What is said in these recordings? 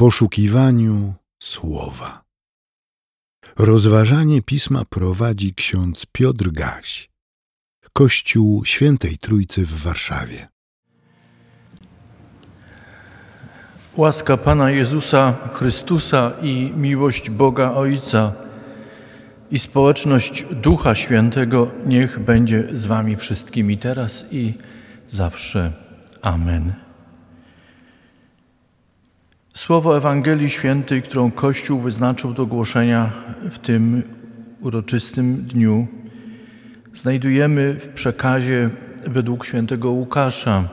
poszukiwaniu słowa. Rozważanie pisma prowadzi ksiądz Piotr Gaś, Kościół Świętej Trójcy w Warszawie. Łaska Pana Jezusa Chrystusa i miłość Boga Ojca i społeczność Ducha Świętego niech będzie z Wami wszystkimi teraz i zawsze. Amen. Słowo Ewangelii Świętej, którą Kościół wyznaczył do głoszenia w tym uroczystym dniu, znajdujemy w przekazie według świętego Łukasza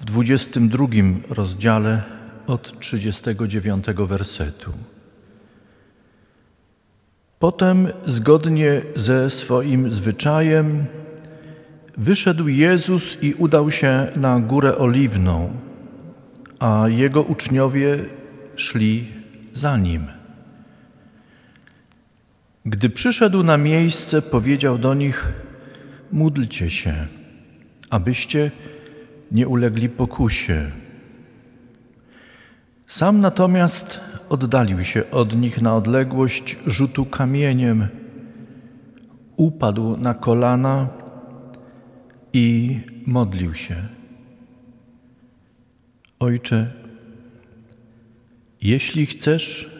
w 22 rozdziale od 39 wersetu. Potem, zgodnie ze swoim zwyczajem, wyszedł Jezus i udał się na górę oliwną a jego uczniowie szli za nim. Gdy przyszedł na miejsce, powiedział do nich: Módlcie się, abyście nie ulegli pokusie. Sam natomiast oddalił się od nich na odległość rzutu kamieniem, upadł na kolana i modlił się. Ojcze, jeśli chcesz,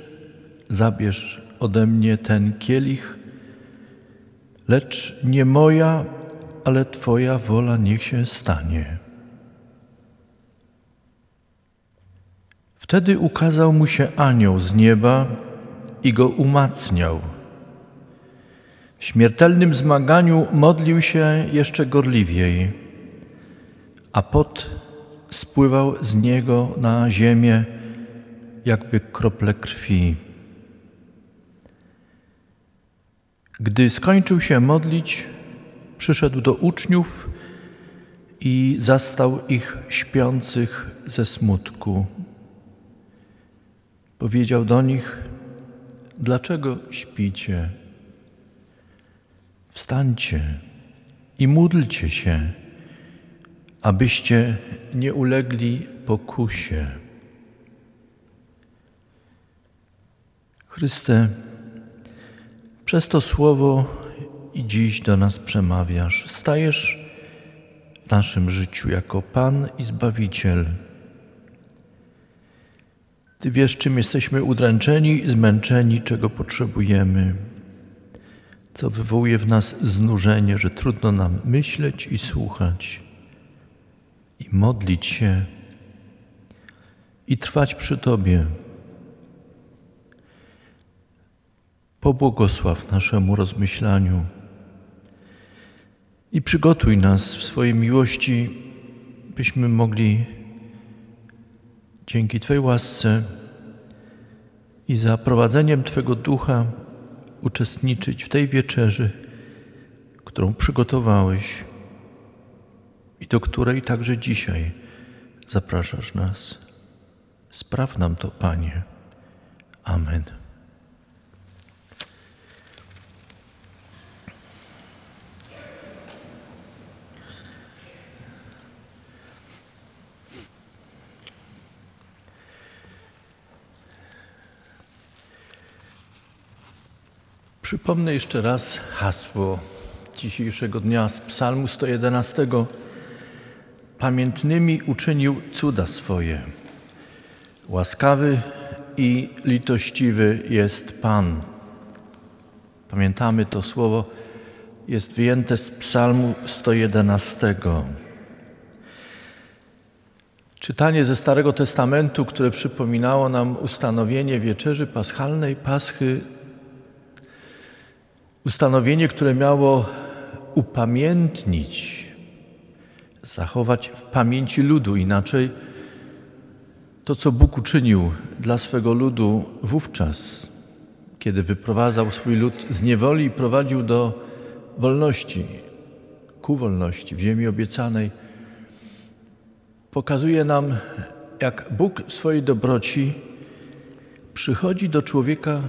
zabierz ode mnie ten kielich, lecz nie moja, ale Twoja wola niech się stanie. Wtedy ukazał mu się anioł z nieba i go umacniał. W śmiertelnym zmaganiu modlił się jeszcze gorliwiej, a pot spływał z niego na ziemię, jakby krople krwi. Gdy skończył się modlić, przyszedł do uczniów i zastał ich śpiących ze smutku. Powiedział do nich: Dlaczego śpicie? Wstańcie i módlcie się abyście nie ulegli pokusie. Chryste, przez to słowo i dziś do nas przemawiasz. Stajesz w naszym życiu jako Pan i Zbawiciel. Ty wiesz, czym jesteśmy udręczeni, zmęczeni, czego potrzebujemy, co wywołuje w nas znużenie, że trudno nam myśleć i słuchać i modlić się i trwać przy Tobie. Pobłogosław naszemu rozmyślaniu i przygotuj nas w swojej miłości, byśmy mogli dzięki Twojej łasce i za prowadzeniem Twego ducha uczestniczyć w tej wieczerzy, którą przygotowałeś i do której także dzisiaj zapraszasz nas. Spraw nam to, Panie. Amen. Przypomnę jeszcze raz hasło dzisiejszego dnia z Psalmu 111 pamiętnymi uczynił cuda swoje. Łaskawy i litościwy jest Pan. Pamiętamy to słowo, jest wyjęte z Psalmu 111. Czytanie ze Starego Testamentu, które przypominało nam ustanowienie wieczerzy paschalnej, paschy, ustanowienie, które miało upamiętnić zachować w pamięci ludu, inaczej to, co Bóg uczynił dla swego ludu wówczas, kiedy wyprowadzał swój lud z niewoli i prowadził do wolności, ku wolności w ziemi obiecanej, pokazuje nam, jak Bóg w swojej dobroci przychodzi do człowieka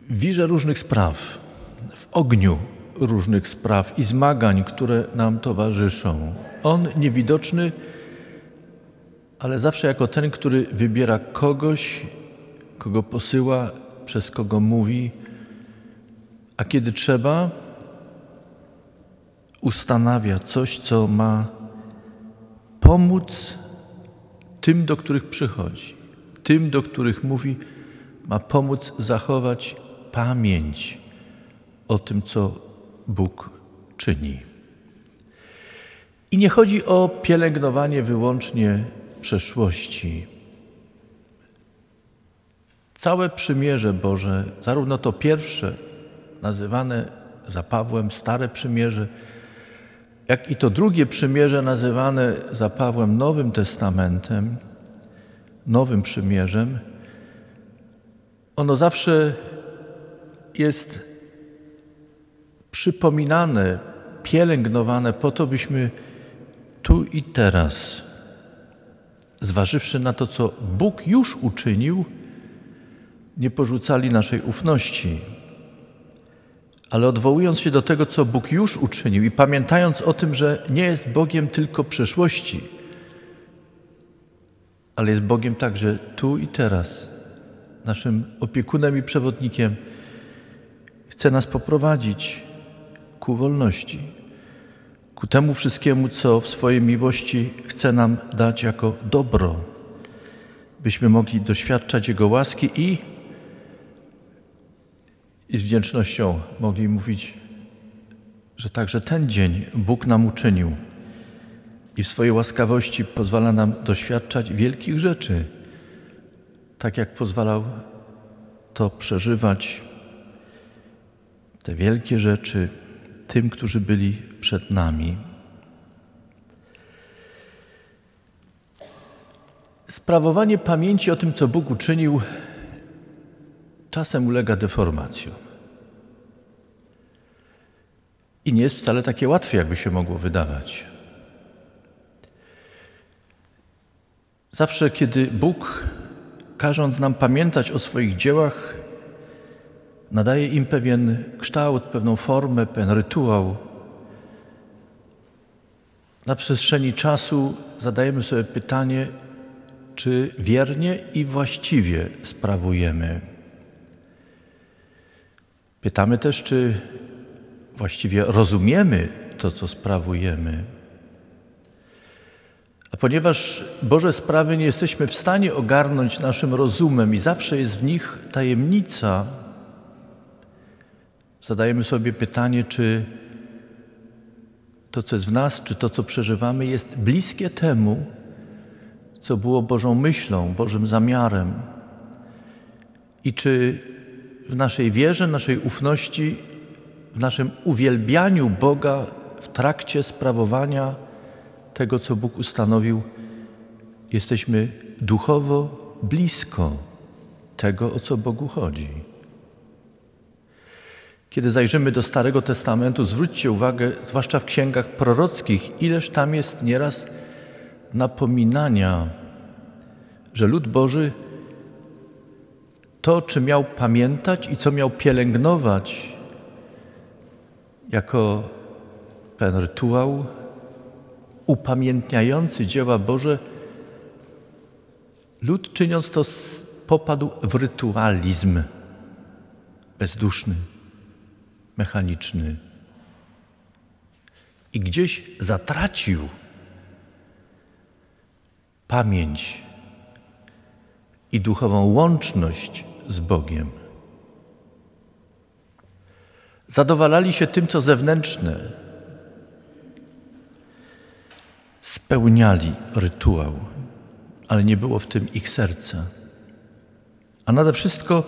w wirze różnych spraw, w ogniu różnych spraw i zmagań, które nam towarzyszą. On niewidoczny ale zawsze jako ten, który wybiera kogoś, kogo posyła, przez kogo mówi, a kiedy trzeba, ustanawia coś, co ma pomóc tym, do których przychodzi, tym, do których mówi, ma pomóc zachować pamięć o tym, co Bóg czyni. I nie chodzi o pielęgnowanie wyłącznie przeszłości. Całe przymierze Boże, zarówno to pierwsze, nazywane za Pawłem Stare Przymierze, jak i to drugie przymierze, nazywane za Pawłem Nowym Testamentem, Nowym Przymierzem, ono zawsze jest przypominane, pielęgnowane po to, byśmy tu i teraz, zważywszy na to, co Bóg już uczynił, nie porzucali naszej ufności, ale odwołując się do tego, co Bóg już uczynił i pamiętając o tym, że nie jest Bogiem tylko przeszłości, ale jest Bogiem także tu i teraz, naszym opiekunem i przewodnikiem, chce nas poprowadzić ku wolności, ku temu wszystkiemu, co w swojej miłości chce nam dać jako dobro, byśmy mogli doświadczać Jego łaski i i z wdzięcznością mogli mówić, że także ten dzień Bóg nam uczynił i w swojej łaskawości pozwala nam doświadczać wielkich rzeczy, tak jak pozwalał to przeżywać, te wielkie rzeczy tym, którzy byli przed nami. Sprawowanie pamięci o tym, co Bóg uczynił, czasem ulega deformacjom. I nie jest wcale takie łatwe, jakby się mogło wydawać. Zawsze, kiedy Bóg, każąc nam pamiętać o swoich dziełach, nadaje im pewien kształt, pewną formę, pewien rytuał, na przestrzeni czasu zadajemy sobie pytanie, czy wiernie i właściwie sprawujemy Pytamy też, czy właściwie rozumiemy to, co sprawujemy. A ponieważ Boże sprawy nie jesteśmy w stanie ogarnąć naszym rozumem i zawsze jest w nich tajemnica, zadajemy sobie pytanie, czy to, co jest w nas, czy to, co przeżywamy, jest bliskie temu, co było Bożą myślą, Bożym zamiarem. I czy w naszej wierze, naszej ufności, w naszym uwielbianiu Boga w trakcie sprawowania tego, co Bóg ustanowił, jesteśmy duchowo blisko tego, o co Bogu chodzi. Kiedy zajrzymy do Starego Testamentu, zwróćcie uwagę, zwłaszcza w księgach prorockich, ileż tam jest nieraz napominania, że lud Boży to, czy miał pamiętać i co miał pielęgnować jako pewien rytuał upamiętniający dzieła Boże, lud czyniąc to popadł w rytualizm bezduszny, mechaniczny i gdzieś zatracił pamięć i duchową łączność z Bogiem. Zadowalali się tym, co zewnętrzne. Spełniali rytuał, ale nie było w tym ich serca. A nade wszystko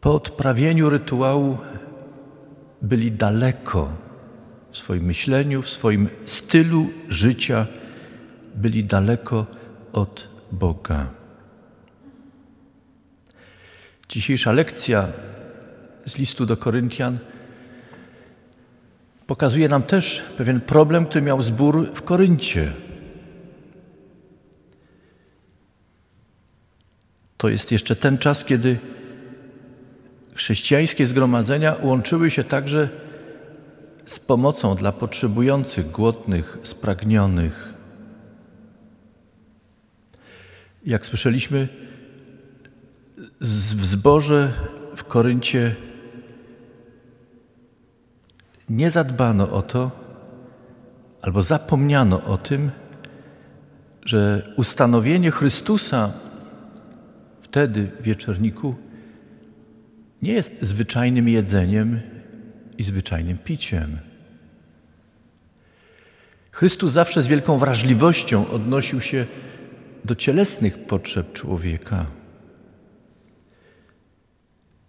po odprawieniu rytuału byli daleko w swoim myśleniu, w swoim stylu życia, byli daleko od Boga. Dzisiejsza lekcja z listu do Koryntian pokazuje nam też pewien problem, który miał zbór w Koryncie. To jest jeszcze ten czas, kiedy chrześcijańskie zgromadzenia łączyły się także z pomocą dla potrzebujących, głodnych, spragnionych. Jak słyszeliśmy, w zborze w Koryncie nie zadbano o to, albo zapomniano o tym, że ustanowienie Chrystusa wtedy w wieczorniku nie jest zwyczajnym jedzeniem i zwyczajnym piciem. Chrystus zawsze z wielką wrażliwością odnosił się do cielesnych potrzeb człowieka.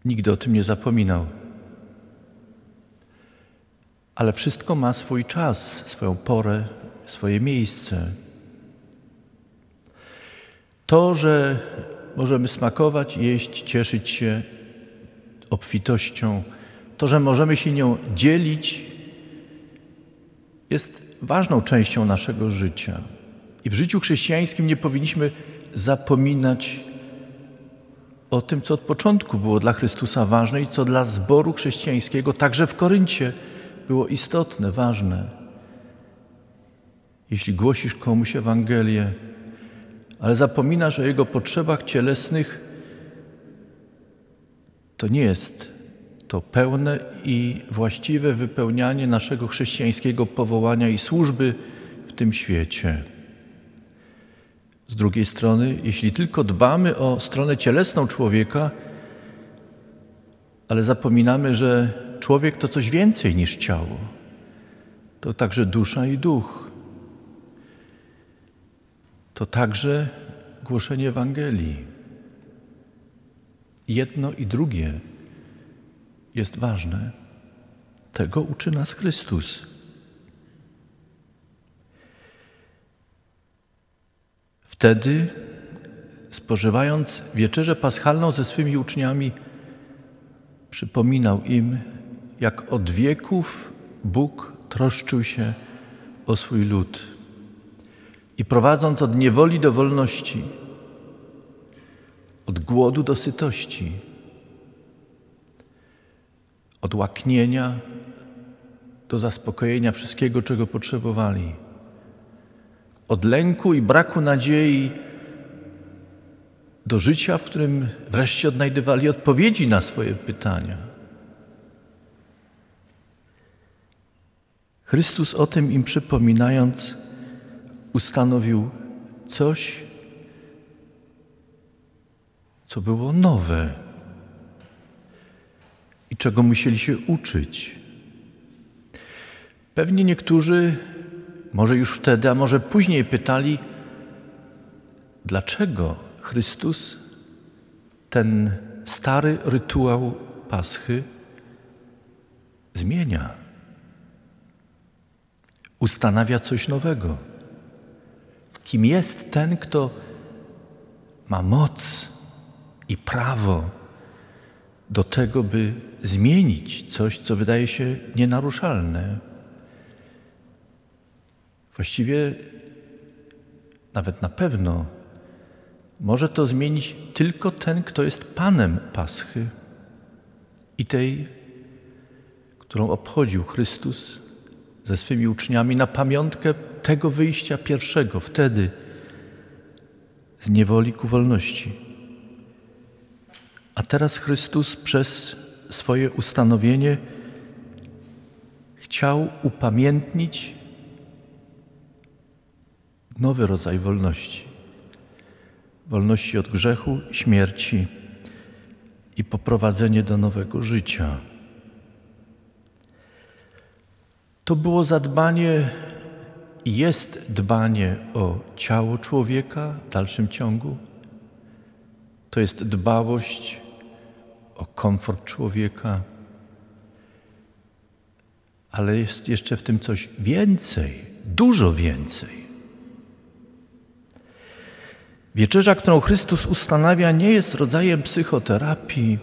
Nigdy o tym nie zapominał. Ale wszystko ma swój czas, swoją porę, swoje miejsce. To, że możemy smakować, jeść, cieszyć się obfitością, to, że możemy się nią dzielić, jest ważną częścią naszego życia. I w życiu chrześcijańskim nie powinniśmy zapominać o tym, co od początku było dla Chrystusa ważne i co dla zboru chrześcijańskiego, także w Koryncie, było istotne, ważne. Jeśli głosisz komuś Ewangelię, ale zapominasz o jego potrzebach cielesnych, to nie jest to pełne i właściwe wypełnianie naszego chrześcijańskiego powołania i służby w tym świecie. Z drugiej strony, jeśli tylko dbamy o stronę cielesną człowieka, ale zapominamy, że człowiek to coś więcej niż ciało, to także dusza i duch. To także głoszenie Ewangelii. Jedno i drugie jest ważne. Tego uczy nas Chrystus. Wtedy, spożywając wieczerzę paschalną ze swymi uczniami, przypominał im, jak od wieków Bóg troszczył się o swój lud i prowadząc od niewoli do wolności, od głodu do sytości, od łaknienia do zaspokojenia wszystkiego, czego potrzebowali, od lęku i braku nadziei do życia, w którym wreszcie odnajdywali odpowiedzi na swoje pytania. Chrystus o tym im przypominając, ustanowił coś, co było nowe i czego musieli się uczyć. Pewnie niektórzy, może już wtedy, a może później pytali, dlaczego Chrystus ten stary rytuał Paschy zmienia, ustanawia coś nowego. Kim jest ten, kto ma moc i prawo do tego, by zmienić coś, co wydaje się nienaruszalne. Właściwie, nawet na pewno, może to zmienić tylko ten, kto jest Panem Paschy i tej, którą obchodził Chrystus ze swymi uczniami na pamiątkę tego wyjścia pierwszego, wtedy z niewoli ku wolności. A teraz Chrystus przez swoje ustanowienie chciał upamiętnić nowy rodzaj wolności. Wolności od grzechu, śmierci i poprowadzenie do nowego życia. To było zadbanie i jest dbanie o ciało człowieka w dalszym ciągu. To jest dbałość o komfort człowieka, ale jest jeszcze w tym coś więcej, dużo więcej. Wieczerza, którą Chrystus ustanawia, nie jest rodzajem psychoterapii,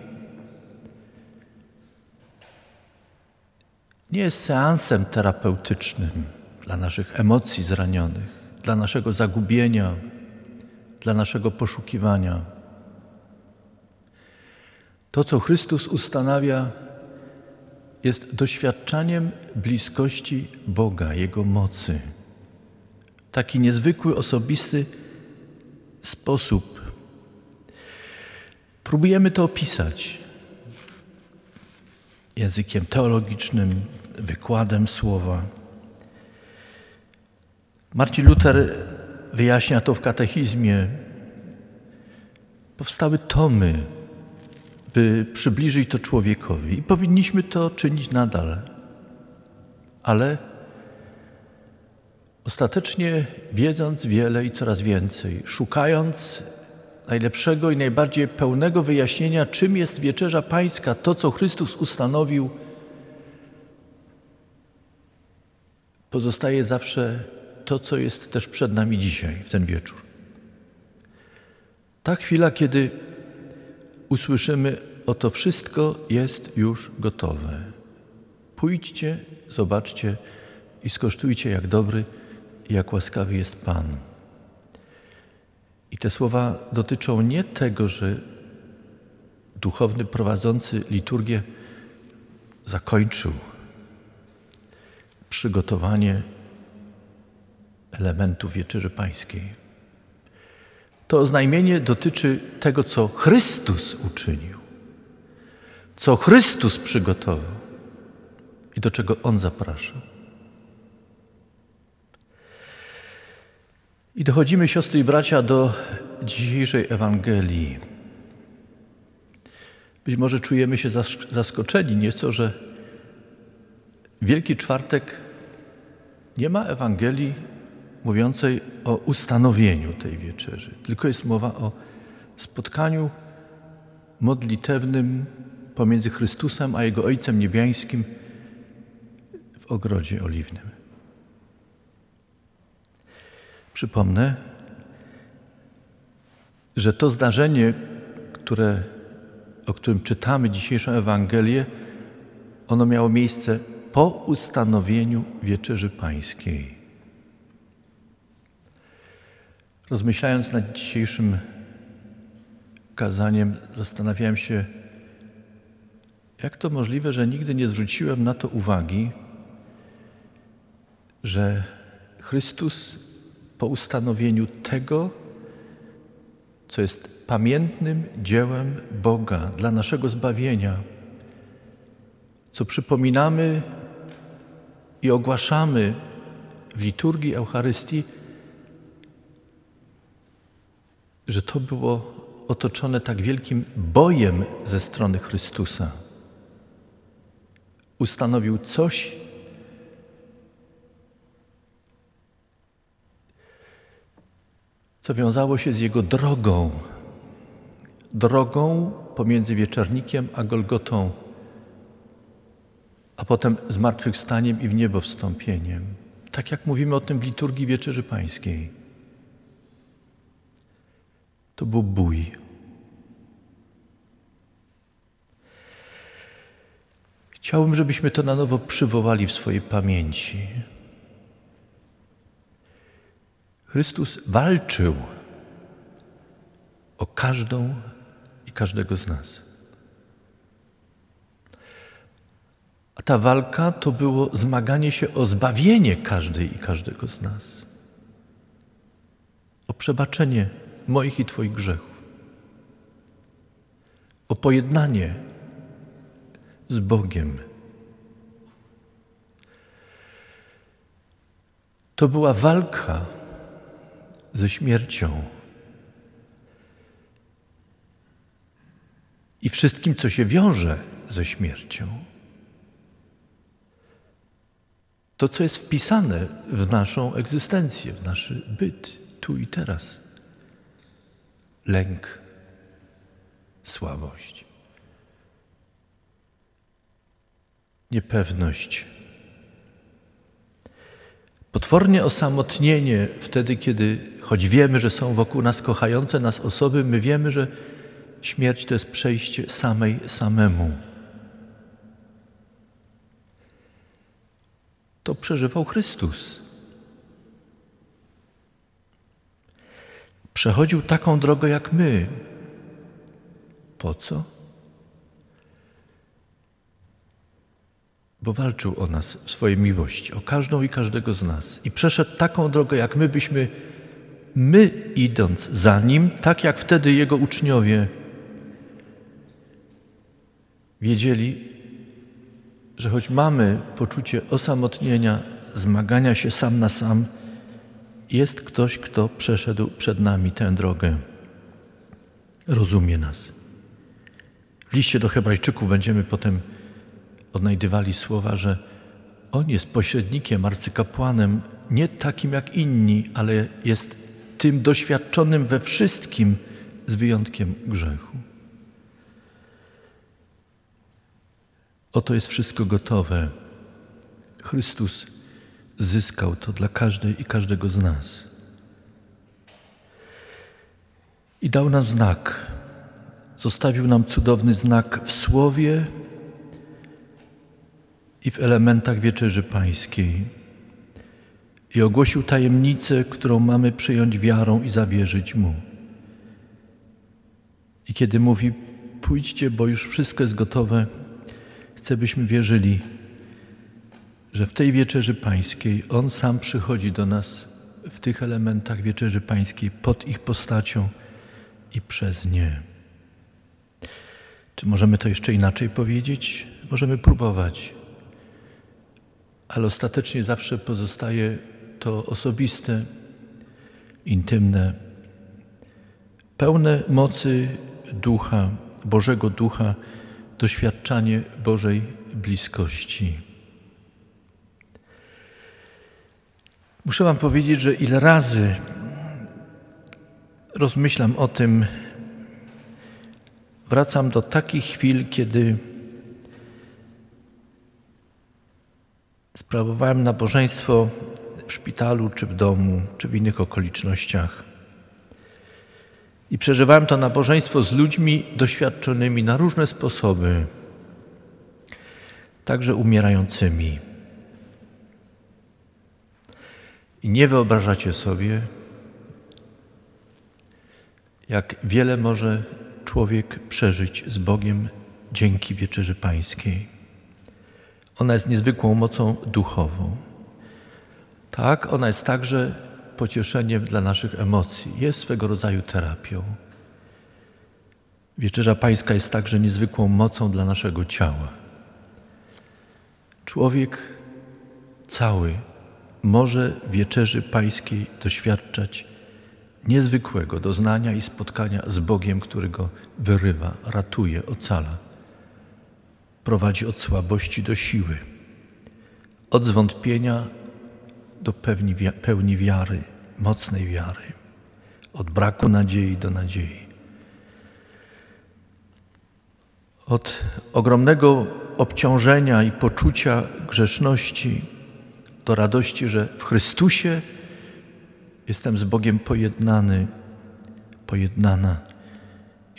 nie jest seansem terapeutycznym dla naszych emocji zranionych, dla naszego zagubienia, dla naszego poszukiwania. To, co Chrystus ustanawia, jest doświadczaniem bliskości Boga, Jego mocy. Taki niezwykły, osobisty, sposób. Próbujemy to opisać językiem teologicznym, wykładem słowa. Marcin Luther wyjaśnia to w katechizmie. Powstały tomy, by przybliżyć to człowiekowi i powinniśmy to czynić nadal. Ale ostatecznie wiedząc wiele i coraz więcej, szukając najlepszego i najbardziej pełnego wyjaśnienia, czym jest wieczerza pańska, to co Chrystus ustanowił, pozostaje zawsze to, co jest też przed nami dzisiaj, w ten wieczór. Ta chwila, kiedy usłyszymy, oto wszystko jest już gotowe. Pójdźcie, zobaczcie i skosztujcie, jak dobry i jak łaskawy jest Pan. I te słowa dotyczą nie tego, że duchowny prowadzący liturgię zakończył przygotowanie elementów wieczerzy pańskiej. To oznajmienie dotyczy tego, co Chrystus uczynił, co Chrystus przygotował i do czego On zaprasza. I dochodzimy, siostry i bracia, do dzisiejszej Ewangelii. Być może czujemy się zaskoczeni nieco, że Wielki Czwartek nie ma Ewangelii mówiącej o ustanowieniu tej wieczerzy, tylko jest mowa o spotkaniu modlitewnym pomiędzy Chrystusem a Jego Ojcem Niebiańskim w ogrodzie oliwnym. Przypomnę, że to zdarzenie, które, o którym czytamy dzisiejszą Ewangelię, ono miało miejsce po ustanowieniu Wieczerzy Pańskiej. Rozmyślając nad dzisiejszym kazaniem, zastanawiałem się, jak to możliwe, że nigdy nie zwróciłem na to uwagi, że Chrystus po ustanowieniu tego, co jest pamiętnym dziełem Boga dla naszego zbawienia, co przypominamy i ogłaszamy w liturgii Eucharystii, że to było otoczone tak wielkim bojem ze strony Chrystusa. Ustanowił coś, co wiązało się z jego drogą, drogą pomiędzy wieczornikiem a Golgotą, a potem zmartwychwstaniem i w niebo wstąpieniem. Tak jak mówimy o tym w liturgii Wieczerzy Pańskiej. To był bój. Chciałbym, żebyśmy to na nowo przywołali w swojej pamięci. Chrystus walczył o każdą i każdego z nas. A ta walka to było zmaganie się o zbawienie każdej i każdego z nas, o przebaczenie moich i Twoich grzechów, o pojednanie z Bogiem. To była walka ze śmiercią. I wszystkim, co się wiąże ze śmiercią. To, co jest wpisane w naszą egzystencję, w nasz byt, tu i teraz. Lęk, słabość, niepewność Potwornie osamotnienie wtedy, kiedy choć wiemy, że są wokół nas kochające nas osoby, my wiemy, że śmierć to jest przejście samej samemu. To przeżywał Chrystus. Przechodził taką drogę jak my. Po co? Bo walczył o nas w swojej miłości, o każdą i każdego z nas. I przeszedł taką drogę, jak my byśmy my idąc za Nim, tak jak wtedy Jego uczniowie wiedzieli, że choć mamy poczucie osamotnienia, zmagania się sam na sam, jest ktoś, kto przeszedł przed nami tę drogę. Rozumie nas. W liście do Hebrajczyków będziemy potem odnajdywali słowa, że On jest pośrednikiem, arcykapłanem, nie takim jak inni, ale jest tym doświadczonym we wszystkim, z wyjątkiem grzechu. Oto jest wszystko gotowe. Chrystus zyskał to dla każdej i każdego z nas. I dał nam znak. Zostawił nam cudowny znak w słowie i w elementach wieczerzy pańskiej. I ogłosił tajemnicę, którą mamy przyjąć wiarą i zawierzyć mu. I kiedy mówi: Pójdźcie, bo już wszystko jest gotowe, chcę, byśmy wierzyli, że w tej wieczerzy pańskiej On sam przychodzi do nas w tych elementach wieczerzy pańskiej pod ich postacią i przez nie. Czy możemy to jeszcze inaczej powiedzieć? Możemy próbować, ale ostatecznie zawsze pozostaje to osobiste, intymne, pełne mocy ducha, Bożego Ducha, doświadczanie Bożej bliskości. Muszę Wam powiedzieć, że ile razy rozmyślam o tym, wracam do takich chwil, kiedy sprawowałem nabożeństwo w szpitalu, czy w domu, czy w innych okolicznościach. I przeżywałem to nabożeństwo z ludźmi doświadczonymi na różne sposoby, także umierającymi. I nie wyobrażacie sobie, jak wiele może człowiek przeżyć z Bogiem dzięki wieczerzy Pańskiej. Ona jest niezwykłą mocą duchową. Tak, ona jest także pocieszeniem dla naszych emocji, jest swego rodzaju terapią. Wieczerza Pańska jest także niezwykłą mocą dla naszego ciała. Człowiek cały może wieczerzy Pańskiej doświadczać niezwykłego doznania i spotkania z Bogiem, który go wyrywa, ratuje, ocala. Prowadzi od słabości do siły, od zwątpienia do pełni, pełni wiary, mocnej wiary, od braku nadziei do nadziei. Od ogromnego obciążenia i poczucia grzeszności do radości, że w Chrystusie jestem z Bogiem pojednany, pojednana.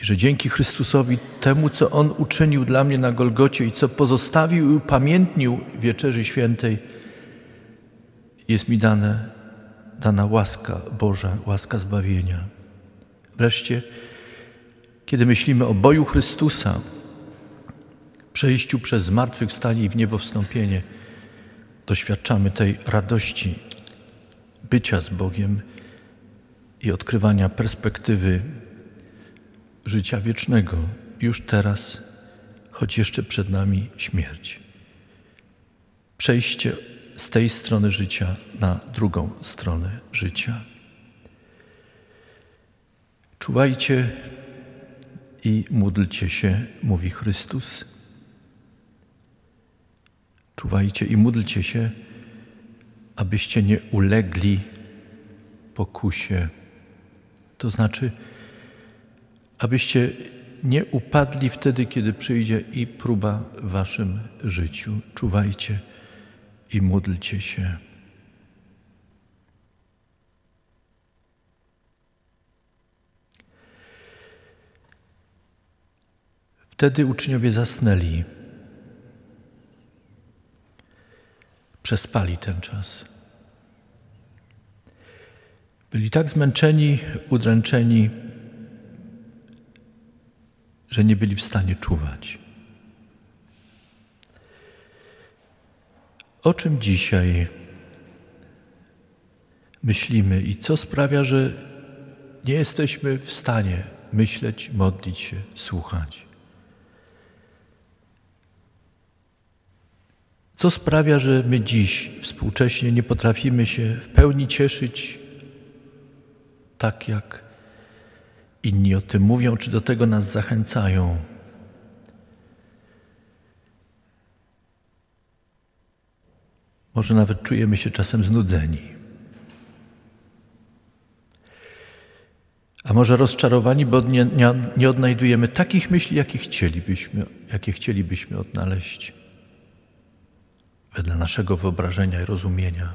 I że dzięki Chrystusowi, temu, co On uczynił dla mnie na Golgocie i co pozostawił i upamiętnił wieczerzy świętej, jest mi dane, dana łaska Boża, łaska zbawienia. Wreszcie, kiedy myślimy o boju Chrystusa, przejściu przez zmartwychwstanie i w niebo wstąpienie, doświadczamy tej radości bycia z Bogiem i odkrywania perspektywy życia wiecznego już teraz, choć jeszcze przed nami śmierć. Przejście z tej strony życia na drugą stronę życia. Czuwajcie i módlcie się, mówi Chrystus. Czuwajcie i módlcie się, abyście nie ulegli pokusie. To znaczy, abyście nie upadli wtedy, kiedy przyjdzie i próba w waszym życiu. Czuwajcie i módlcie się. Wtedy uczniowie zasnęli. przespali ten czas. Byli tak zmęczeni, udręczeni, że nie byli w stanie czuwać. O czym dzisiaj myślimy i co sprawia, że nie jesteśmy w stanie myśleć, modlić się, słuchać. Co sprawia, że my dziś współcześnie nie potrafimy się w pełni cieszyć tak, jak inni o tym mówią, czy do tego nas zachęcają? Może nawet czujemy się czasem znudzeni. A może rozczarowani, bo nie, nie, nie odnajdujemy takich myśli, jakie chcielibyśmy, jakie chcielibyśmy odnaleźć wedle naszego wyobrażenia i rozumienia.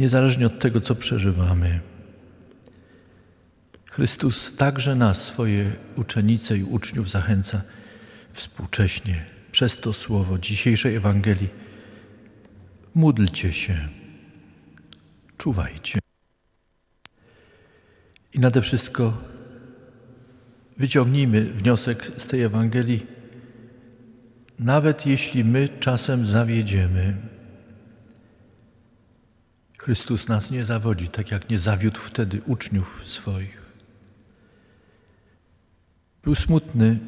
Niezależnie od tego, co przeżywamy, Chrystus także nas, swoje uczenice i uczniów, zachęca współcześnie przez to słowo dzisiejszej Ewangelii. Módlcie się, czuwajcie. I nade wszystko wyciągnijmy wniosek z tej Ewangelii nawet jeśli my czasem zawiedziemy, Chrystus nas nie zawodzi, tak jak nie zawiódł wtedy uczniów swoich. Był smutny,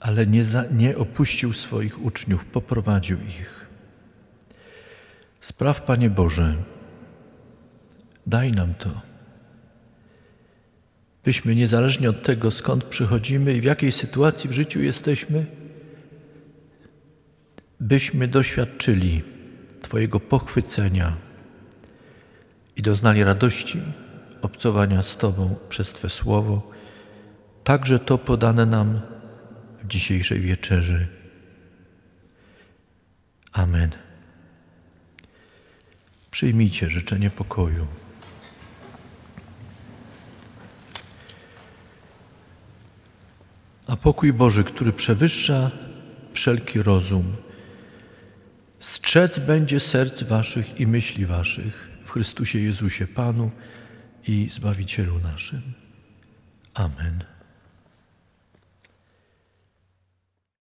ale nie, za, nie opuścił swoich uczniów, poprowadził ich. Spraw, Panie Boże, daj nam to byśmy niezależnie od tego, skąd przychodzimy i w jakiej sytuacji w życiu jesteśmy, byśmy doświadczyli Twojego pochwycenia i doznali radości obcowania z Tobą przez Twe słowo, także to podane nam w dzisiejszej wieczerzy. Amen. Przyjmijcie życzenie pokoju. A pokój Boży, który przewyższa wszelki rozum, strzec będzie serc waszych i myśli waszych w Chrystusie Jezusie Panu i Zbawicielu naszym. Amen.